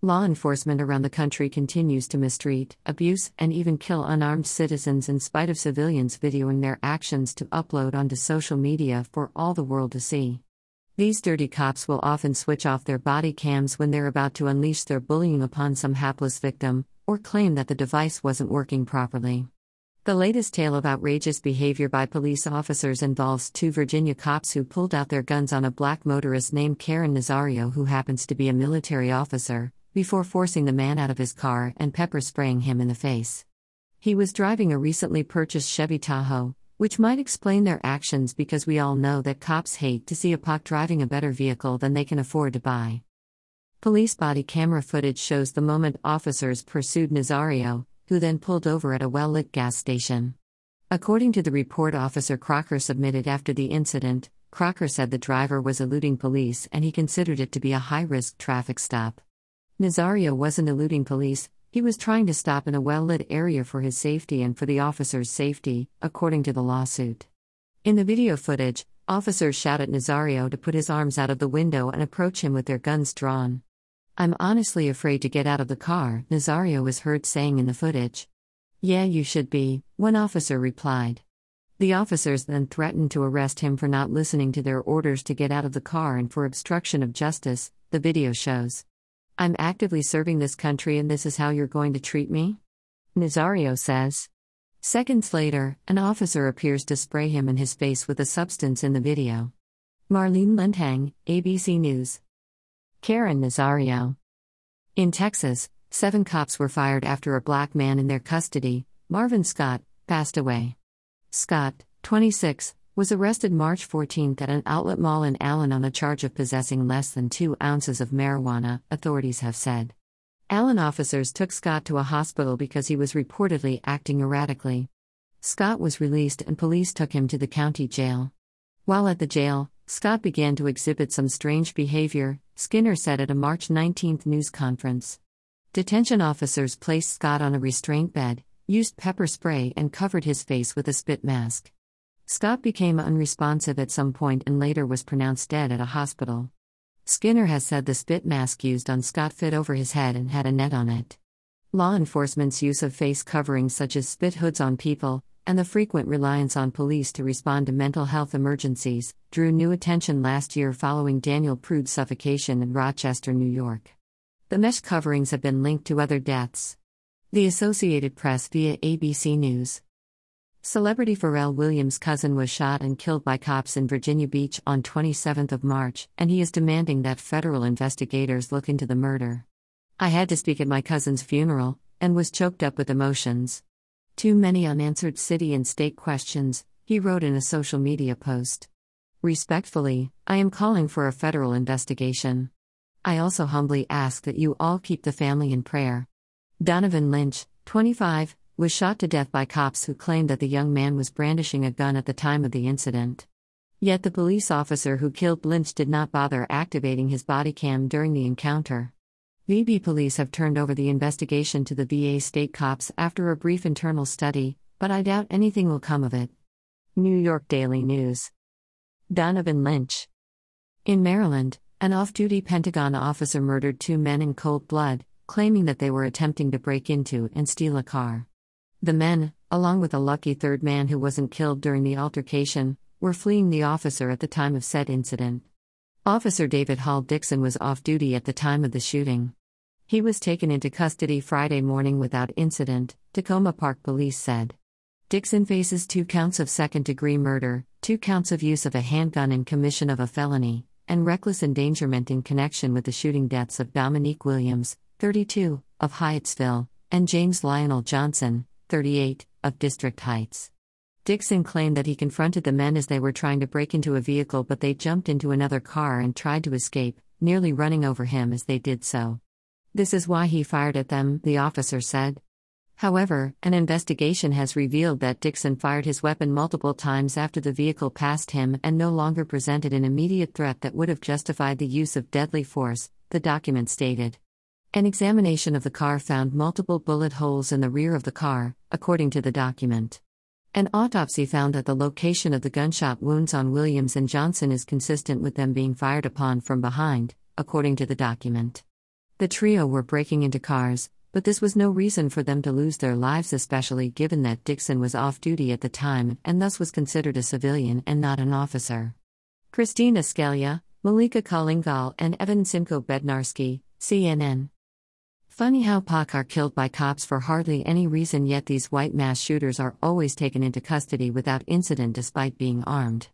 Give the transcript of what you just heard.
Law enforcement around the country continues to mistreat, abuse, and even kill unarmed citizens in spite of civilians videoing their actions to upload onto social media for all the world to see. These dirty cops will often switch off their body cams when they're about to unleash their bullying upon some hapless victim, or claim that the device wasn't working properly. The latest tale of outrageous behavior by police officers involves two Virginia cops who pulled out their guns on a black motorist named Caron Nazario, who happens to be a military officer, before forcing the man out of his car and pepper spraying him in the face. He was driving a recently purchased Chevy Tahoe, which might explain their actions because we all know that cops hate to see a POC driving a better vehicle than they can afford to buy. Police body camera footage shows the moment officers pursued Nazario, who then pulled over at a well lit gas station. According to the report Officer Crocker submitted after the incident, Crocker said the driver was eluding police and he considered it to be a high risk traffic stop. Nazario wasn't eluding police, he was trying to stop in a well lit area for his safety and for the officer's safety, according to the lawsuit. In the video footage, officers shout at Nazario to put his arms out of the window and approach him with their guns drawn. I'm honestly afraid to get out of the car, Nazario was heard saying in the footage. Yeah, you should be, one officer replied. The officers then threatened to arrest him for not listening to their orders to get out of the car and for obstruction of justice, the video shows. I'm actively serving this country and this is how you're going to treat me? Nazario says. Seconds later, an officer appears to spray him in his face with a substance in the video. Marlene Lenthang, ABC News. Caron Nazario. In Texas, seven cops were fired after a black man in their custody, Marvin Scott, passed away. Scott, 26, was arrested March 14 at an outlet mall in Allen on the charge of possessing less than two ounces of marijuana, authorities have said. Allen officers took Scott to a hospital because he was reportedly acting erratically. Scott was released and police took him to the county jail. While at the jail, Scott began to exhibit some strange behavior, Skinner said at a March 19 news conference. Detention officers placed Scott on a restraint bed, used pepper spray, and covered his face with a spit mask. Scott became unresponsive at some point and later was pronounced dead at a hospital. Skinner has said the spit mask used on Scott fit over his head and had a net on it. Law enforcement's use of face coverings such as spit hoods on people, and the frequent reliance on police to respond to mental health emergencies, drew new attention last year following Daniel Prude's suffocation in Rochester, New York. The mesh coverings have been linked to other deaths. The Associated Press via ABC News. Celebrity Pharrell Williams' cousin was shot and killed by cops in Virginia Beach on 27 March, and he is demanding that federal investigators look into the murder. I had to speak at my cousin's funeral, and was choked up with emotions. Too many unanswered city and state questions, he wrote in a social media post. Respectfully, I am calling for a federal investigation. I also humbly ask that you all keep the family in prayer. Donovan Lynch, 25, was shot to death by cops who claimed that the young man was brandishing a gun at the time of the incident. Yet the police officer who killed Lynch did not bother activating his body cam during the encounter. VB police have turned over the investigation to the VA state cops after a brief internal study, but I doubt anything will come of it. New York Daily News. Donovan Lynch. In Maryland, an off duty Pentagon officer murdered two men in cold blood, claiming that they were attempting to break into and steal a car. The men, along with a lucky third man who wasn't killed during the altercation, were fleeing the officer at the time of said incident. Officer David Hall Dixon was off duty at the time of the shooting. He was taken into custody Friday morning without incident, Takoma Park Police said. Dixon faces two counts of second degree murder, two counts of use of a handgun in commission of a felony, and reckless endangerment in connection with the shooting deaths of Dominique Williams, 32, of Hyattsville, and James Lionel Johnson, 38, of District Heights. Dixon claimed that he confronted the men as they were trying to break into a vehicle, but they jumped into another car and tried to escape, nearly running over him as they did so. This is why he fired at them, the officer said. However, an investigation has revealed that Dixon fired his weapon multiple times after the vehicle passed him and no longer presented an immediate threat that would have justified the use of deadly force, the document stated. An examination of the car found multiple bullet holes in the rear of the car, according to the document. An autopsy found that the location of the gunshot wounds on Williams and Johnson is consistent with them being fired upon from behind, according to the document. The trio were breaking into cars, but this was no reason for them to lose their lives, especially given that Dixon was off duty at the time and thus was considered a civilian and not an officer. Christina Scalia, Mallika Kallingal, and Evan Simko Bednarski, CNN. Funny how POC are killed by cops for hardly any reason, yet these white mass shooters are always taken into custody without incident despite being armed.